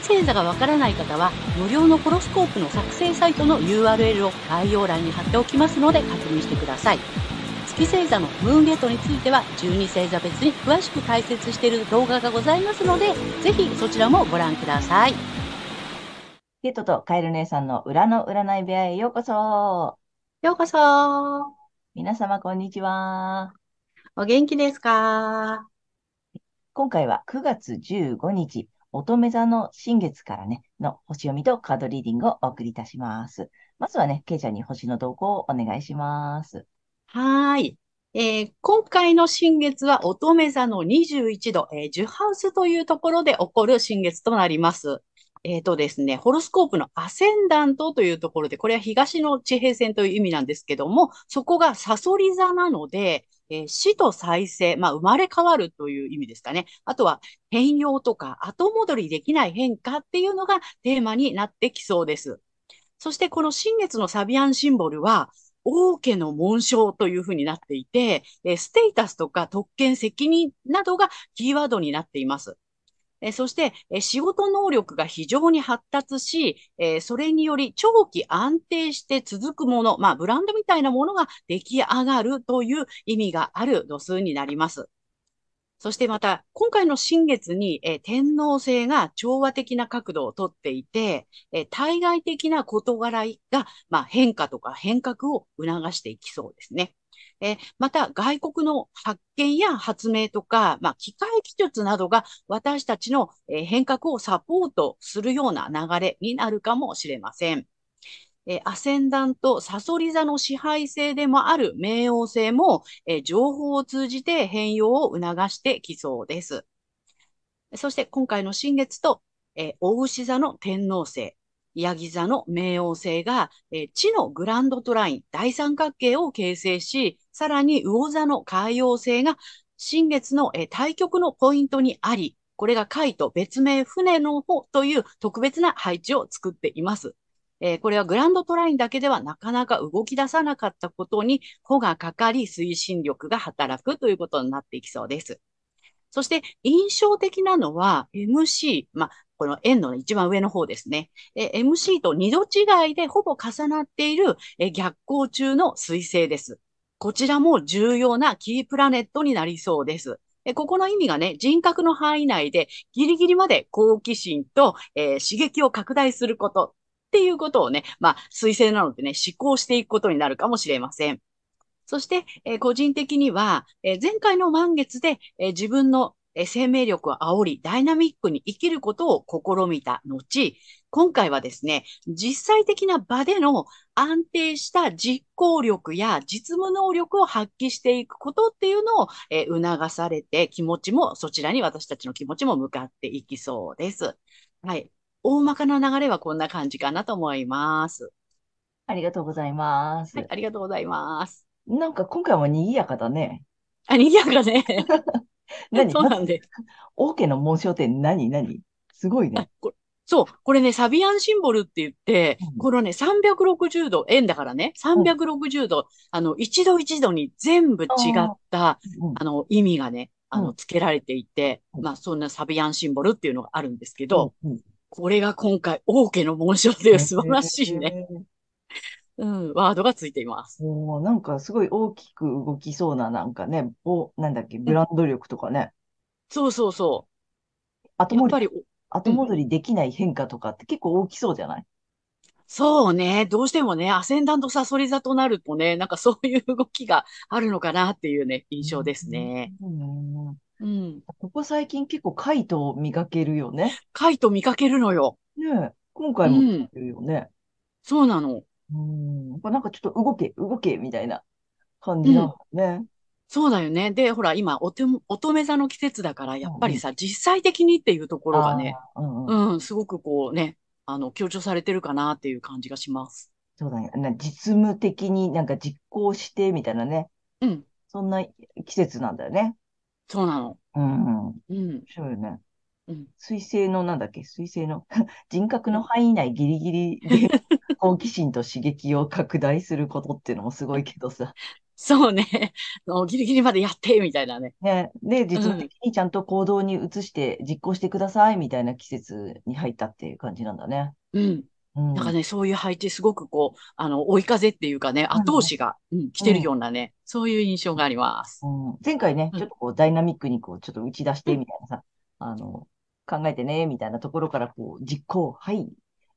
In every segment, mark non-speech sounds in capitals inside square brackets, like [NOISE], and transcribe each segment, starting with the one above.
月星座がわからない方は、無料のホロスコープの作成サイトの URL を概要欄に貼っておきますので確認してください。月星座のムーンゲートについては12星座別に詳しく解説している動画がございますので、ぜひそちらもご覧ください。ゲートとカエル姉さんの裏の占い部屋へようこそ。ようこそ。皆様こんにちは。お元気ですか？今回は9月15日、乙女座の新月からね、の星読みとカードリーディングをお送りいたします。まずはね、ケイちゃんに星の動向をお願いします。はい。えー、今回の新月は乙女座の21度、えー、ジュハウスというところで起こる新月となります。えっ、ー、とですね、ホロスコープのアセンダントというところで、これは東の地平線という意味なんですけども、そこがサソリ座なので、えー、死と再生、まあ、生まれ変わるという意味ですかね。あとは変容とか後戻りできない変化っていうのがテーマになってきそうです。そしてこの新月のサビアンシンボルは、王家の紋章というふうになっていて、えステータスとか特権責任などがキーワードになっています。えそして、え仕事能力が非常に発達し、えそれにより長期安定して続くもの、まあ、ブランドみたいなものが出来上がるという意味がある度数になります。そしてまた、今回の新月に、え天皇制が調和的な角度をとっていて、え対外的な事柄が、まあ、変化とか変革を促していきそうですね。えまた、外国の発見や発明とか、まあ、機械技術などが私たちの、変革をサポートするような流れになるかもしれません。えアセンダント、サソリ座の支配性でもある冥王星も、え情報を通じて変容を促してきそうです。そして今回の新月と、え大牛座の天王星、ヤギ座の冥王星が、え地のグランドトライン、大三角形を形成し、さらに魚座の海洋星が新月の、え対極のポイントにあり、これが海と別名船の方という特別な配置を作っています。えー、これはグランドトラインだけではなかなか動き出さなかったことに、穂がかかり推進力が働くということになっていきそうです。そして印象的なのは MC、まあ、この円の一番上の方ですね。え MC と二度違いでほぼ重なっているえ逆行中の彗星です。こちらも重要なキープラネットになりそうです。ここの意味がね、人格の範囲内でギリギリまで好奇心と、えー、刺激を拡大することっていうことをね、まあ、推薦なのでね、思考していくことになるかもしれません。そして、えー、個人的には、えー、前回の満月で、えー、自分の生命力を煽り、ダイナミックに生きることを試みた後、今回はですね、実際的な場での安定した実行力や実務能力を発揮していくことっていうのを、え促されて気持ちも、そちらに私たちの気持ちも向かっていきそうです。はい。大まかな流れはこんな感じかなと思います。ありがとうございます。はい、ありがとうございます。なんか今回も賑やかだね。あ、賑やかね。[LAUGHS] [LAUGHS] 何？[LAUGHS] そうなんで。オーケーの紋章って何？何？すごいね。そう、これね、サビアンシンボルって言って、うん、このね、360度、円だからね、360度、うん、あの、一度一度に全部違った、うん、あの、意味がね、あの、付けられていて、まあ、そんなサビアンシンボルっていうのがあるんですけど、これが今回、王家の紋章で素晴らしいね。うん、ワードがついています。おなんかすごい大きく動きそうな、なんかね、お、なんだっけ、ブランド力とかね。そうそうそう。後戻り、後戻りできない変化とかって結構大きそうじゃない、そうね。どうしてもね、アセンダントサソリ座となるとね、なんかそういう動きがあるのかなっていうね、印象ですね。うん。うん。ここ最近結構カイトを見かけるよね。カイト見かけるのよ。ね今回も見かけるよね。そうなの。うん。なんかちょっと動け、動け、みたいな感じなのね。そうだよね。で、ほら、今、おて、乙女座の季節だから、やっぱりさ、実際的にっていうところがね、うん、うん、すごくこうね、あの、強調されてるかなっていう感じがします。そうだね。な実務的になんか実行してみたいなね。うん。そんな季節なんだよね。そうなの。うん。面うん。白いよね。うん。水星のなんだっけ？水星の？[LAUGHS] 人格の範囲内ギリギリで好奇心と刺激を拡大することっていうのもすごいけどさ。[LAUGHS] そうね。もうギリギリまでやって、みたいなね。ね。で、実務うん的にちゃんと行動に移して実行してくださいみたいな季節に入ったっていう感じなんだね。うん。うん。なんかね、そういう配置、すごくこう、あの、追い風っていうかね、うん後押しが、うん、来てるようなね、そういう印象があります。うん、前回ね、うんちょっとこうダイナミックにこうちょっと打ち出してみたいなさ、あの、考えてね、みたいなところからこう実行、はい、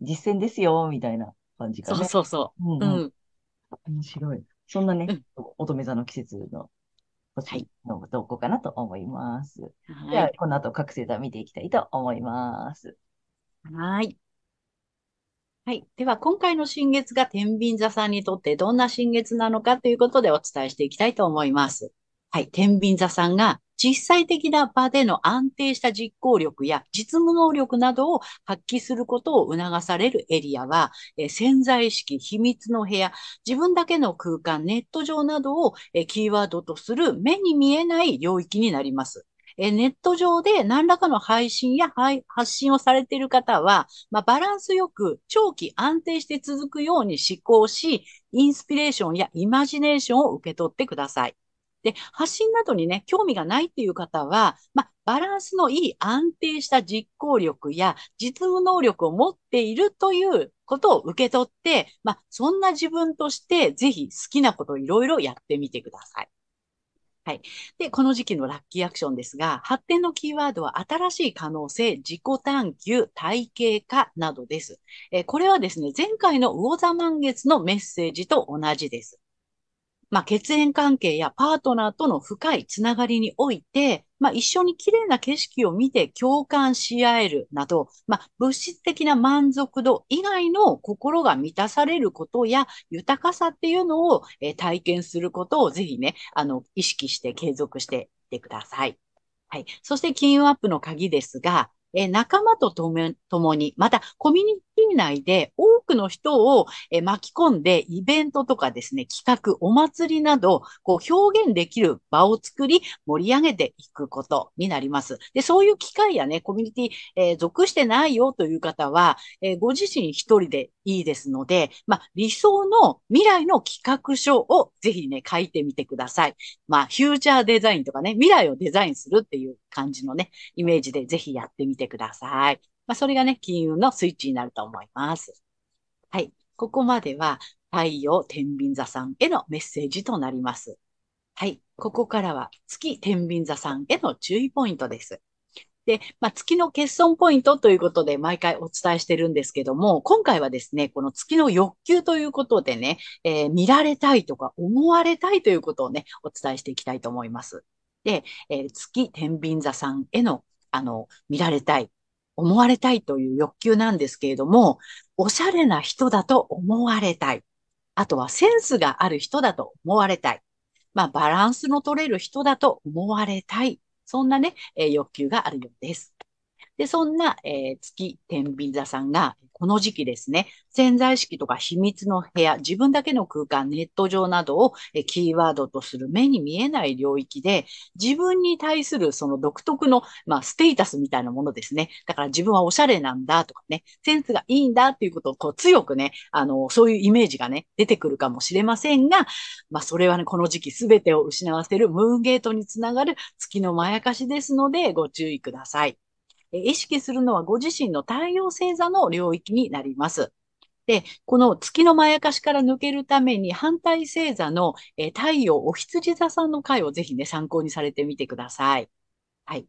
実践ですよ、みたいな感じそうがね。そうそうう。んうんうん。面白い。そんなねうん、乙女座の季節の星の投稿かなと思います。じゃはあ、この後各星座見ていきたいと思います。い。はい。はい。では、今回の新月が天秤座さんにとってどんな新月なのかということでお伝えしていきたいと思います。はい。天秤座さんが実際的な場での安定した実行力や実務能力などを発揮することを促されるエリアは、え潜在意識、秘密の部屋、自分だけの空間、ネット上などを、えキーワードとする目に見えない領域になります。えネット上で何らかの配信や配発信をされている方は、まあ、バランスよく長期安定して続くように思考し、インスピレーションやイマジネーションを受け取ってください。で、発信などにね、興味がないっていう方は、まあ、バランスのいい安定した実行力や実務能力を持っているということを受け取って、まあ、そんな自分としてぜひ好きなことをいろいろやってみてください。はい。で、この時期のラッキーアクションですが、発展のキーワードは新しい可能性、自己探求、体系化などです。えーこれはですね、前回の魚座満月のメッセージと同じです。まあ、血縁関係やパートナーとの深いつながりにおいて、まあ、一緒に綺麗な景色を見て共感し合えるなど、まあ、物質的な満足度以外の心が満たされることや豊かさっていうのを、えー体験することをぜひね、あの、意識して継続していってください。はい。そして金運アップの鍵ですが、えー仲間と共に、またコミュニティ内で多くの人を、え巻き込んでイベントとかですね、企画、お祭りなど、こう表現できる場を作り、盛り上げていくことになります。で、そういう機会やね、コミュニティ、えー属してないよという方は、えーご自身一人でいいですので、まあ、理想の未来の企画書をぜひね、書いてみてください。まあ、フューチャーデザインとかね、未来をデザインするっていう感じのね、イメージでぜひやってみてください。まあ、それがね、金運のスイッチになると思います。はい。ここまでは、太陽天秤座さんへのメッセージとなります。はい。ここからは、月天秤座さんへの注意ポイントです。で、まあ、月の欠損ポイントということで毎回お伝えしてるんですけども、今回はですね、この月の欲求ということでね、えー見られたいとか思われたいということをね、お伝えしていきたいと思います。で、えー月天秤座さんへの、あの、見られたい、思われたいという欲求なんですけれども、おしゃれな人だと思われたい。あとはセンスがある人だと思われたい。まあ、バランスの取れる人だと思われたい。そんなね、えー欲求があるようです。で、そんな、えー月天秤座さんが、この時期ですね、潜在意識とか秘密の部屋、自分だけの空間、ネット上などを、えキーワードとする目に見えない領域で、自分に対するその独特の、まあ、ステータスみたいなものですね。だから自分はおしゃれなんだとかね、センスがいいんだっていうことをこう強くね、あの、そういうイメージがね、出てくるかもしれませんが、まあ、それはね、この時期すべてを失わせるムーンゲートにつながる月のまやかしですので、ご注意ください。え意識するのはご自身の太陽星座の領域になります。で、この月のまやかしから抜けるために反対星座の、え太陽お羊座さんの回をぜひね、参考にされてみてください。はい。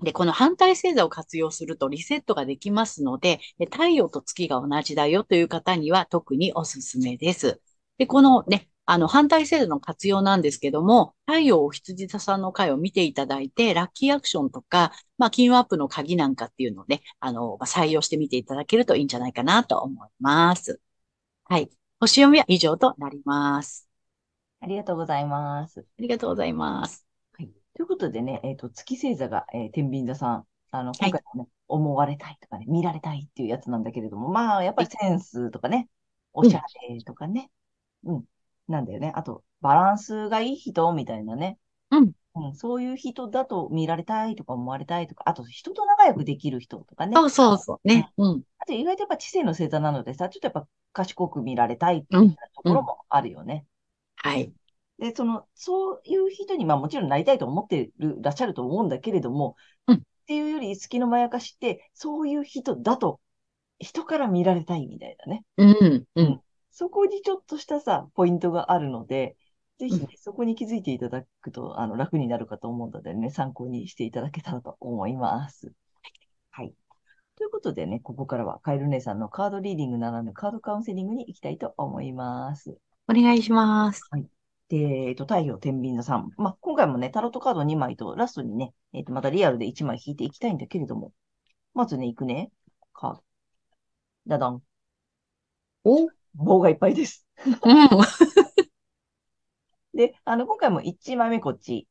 で、この反対星座を活用するとリセットができますので、太陽と月が同じだよという方には特におすすめです。で、このね、あの、反対星座の活用なんですけども、太陽お羊座さんの回を見ていただいて、ラッキーアクションとか、まあ、金運アップの鍵なんかっていうのをね、あの、まあ採用してみていただけるといいんじゃないかなと思います。はい。星読みは以上となります。ありがとうございます。ありがとうございます。はい。ということでね、えっと、月星座が、えー天秤座さん。あの、はい今回もね、思われたいとかね、見られたいっていうやつなんだけれども、まあ、やっぱりセンスとかね、おしゃれとかね、うん、なんだよね。あと、バランスがいい人みたいなね。うん。うん、そういう人だと見られたいとか思われたいとか、あと人と仲良くできる人とかね。そうそうそう。ね。うん。あと意外とやっぱ知性の星座なのでさ、ちょっとやっぱ賢く見られたいっていうところもあるよね。はい。で、その、そういう人に、まあもちろんなりたいと思ってる、らっしゃると思うんだけれども、うんっていうより、月のまやかしって、そういう人だと、人から見られたいみたいなね。うん。うん。そこにちょっとしたさ、ポイントがあるので、ぜひねうん、そこに気づいていただくと、あの、楽になるかと思うのでね、参考にしていただけたらと思います。はい。ということでね、ここからはカエル姉さんのカードリーディングならぬカードカウンセリングに行きたいと思います。お願いします。で、えっと、太陽天秤座さん。まあ、今回もね、タロットカード2枚と、ラストにね、えっと、またリアルで1枚引いていきたいんだけれども、まずね、いくね。カード。ダダン。お？うん。棒がいっぱいです。で、あの、今回も1枚目こっち。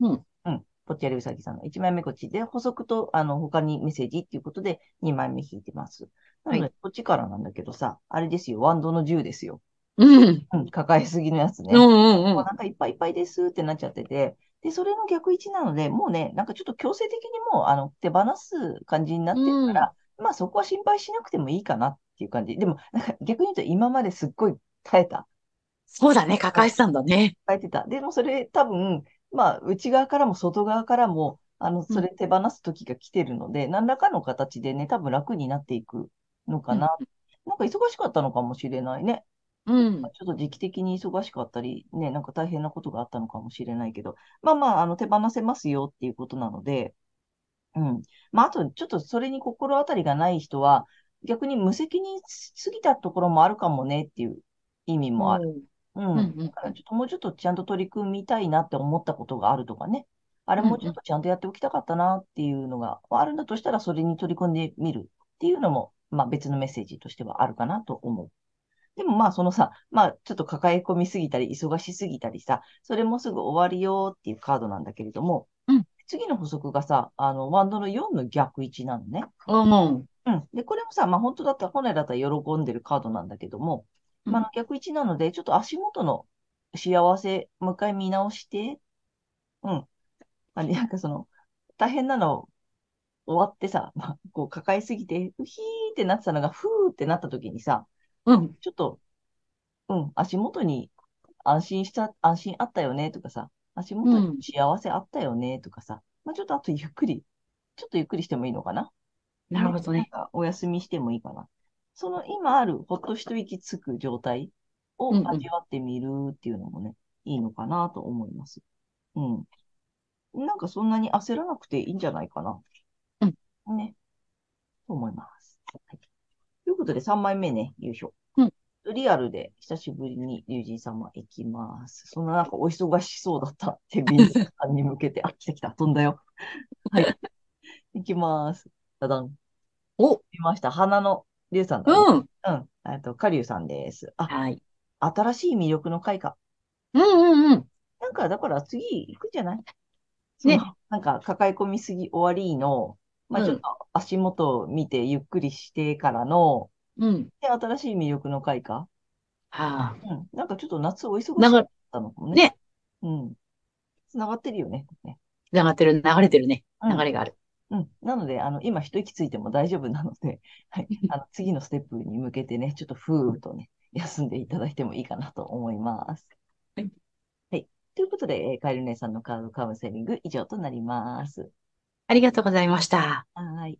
うん。うん。ぽっちゃりうさぎさんの1枚目こっちで、補足と、あの、他にメッセージっていうことで2枚目引いてます。なので、はいこっちからなんだけどさ、あれですよ、ワンドの10ですよ。うん。うん、抱えすぎのやつね。うんうんうん。もうなんかいっぱいいっぱいですってなっちゃってて、で、それの逆位置なので、もうね、なんかちょっと強制的にもう、あの、手放す感じになってるから、まあそこは心配しなくてもいいかなっていう感じ。でも、なんか逆に言うと今まですっごい耐えた。そうだね。抱えてたんだね。耐えてた。でもそれ多分、まあ内側からも外側からも、あの、それ手放す時が来てるので、何らかの形でね、多分楽になっていくのかな。なんか忙しかったのかもしれないね。うん。ちょっと時期的に忙しかったり、ね、なんか大変なことがあったのかもしれないけど、まあまあ、あの、手放せますよっていうことなので、うん。まあ、あと、ちょっとそれに心当たりがない人は、逆に無責任すぎたところもあるかもねっていう意味もある。うん。うんうんだからちょっともうちょっとちゃんと取り組みたいなって思ったことがあるとかね。あれもうちょっとちゃんとやっておきたかったなっていうのがあるんだとしたら、それに取り込んでみるっていうのも、まあ別のメッセージとしてはあるかなと思う。でもまあそのさ、まあちょっと抱え込みすぎたり、忙しすぎたりさ、それもすぐ終わりよっていうカードなんだけれども、うん次の補足がさ、あの、ワンドの4の逆位置なのね。うん。うん。で、これもさ、まあ本当だったら、本来だったら喜んでるカードなんだけども、まああの逆位置なので、ちょっと足元の幸せ、もう一回見直して、うん。あなんかその、大変なの終わってさ、まあ、こう抱えすぎて、うひーってなってたのが、ふーってなった時にさ、うん。ちょっと、うん、足元に安心した、安心あったよねとかさ、足元に幸せあったよねとかさ、まあちょっとあとゆっくり、ちょっとゆっくりしてもいいのかな？なるほどね。なんかお休みしてもいいかな。その今あるほっと一息つく状態をうんうん味わってみるっていうのもね、いいのかなと思います。うん。なんかそんなに焦らなくていいんじゃないかな。うん。ね。と思います。はい。ということで3枚目ね、優勝。うん。リアルで久しぶりに龍神様行きます。そんななんかお忙しそうだったってビンさんに向けて、あ、来た来た、飛んだよ。はい。[LAUGHS] 行きます。ダダン。お、見ました。花の龍さんだね。うん。うん。えっと、かりゅうさんです。あ、はい。新しい魅力の開花。うんうんうん。なんか、だから次行くんじゃない？ねなんか、抱え込みすぎ終わりの、まあうんちょっと足元を見てゆっくりしてからの、うん。で、新しい魅力の開花？はあ。うん。なんかちょっと夏お忙しかかったのかもね。ね。うん。繋がってるよね。ね流ってる、流れてるね。うん流れがある。うん。なので、あの、今一息ついても大丈夫なので、[LAUGHS] はい。[LAUGHS] あの、次のステップに向けてね、ちょっとふーっとね、休んでいただいてもいいかなと思います。はい。はい。ということで、えーカエル姉さんのカードカウンセリング以上となります。ありがとうございました。はい。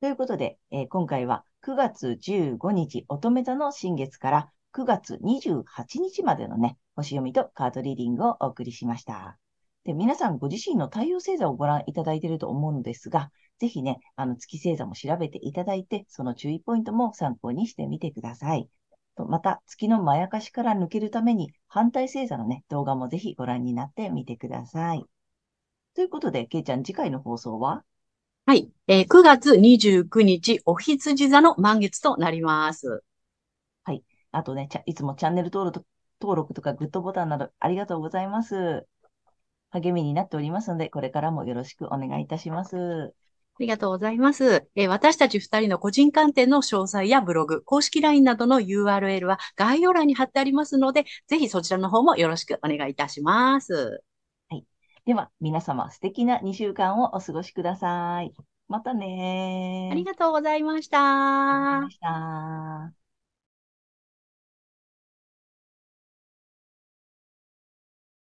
ということで、えー今回は9月15日乙女座の新月から9月28日までのね、星読みとカードリーディングをお送りしました。で、皆さんご自身の太陽星座をご覧いただいていると思うのですが、ぜひね、あの月星座も調べていただいて、その注意ポイントも参考にしてみてください。とまた、月のまやかしから抜けるために、反対星座のね、動画もぜひご覧になってみてください。ということで、けいちゃん、次回の放送は？はい。えー9月29日、お羊座の満月となります。あとね、ちゃいつもチャンネル登録と登録とかグッドボタンなどありがとうございます。励みになっておりますので、これからもよろしくお願いいたします。ありがとうございます。えー私たち二人の個人鑑定の詳細やブログ、公式 LINE などの URL は概要欄に貼ってありますので、ぜひそちらの方もよろしくお願いいたします。では、皆様素敵な2週間をお過ごしください。またねー。ありがとうございました。ありがとうございました。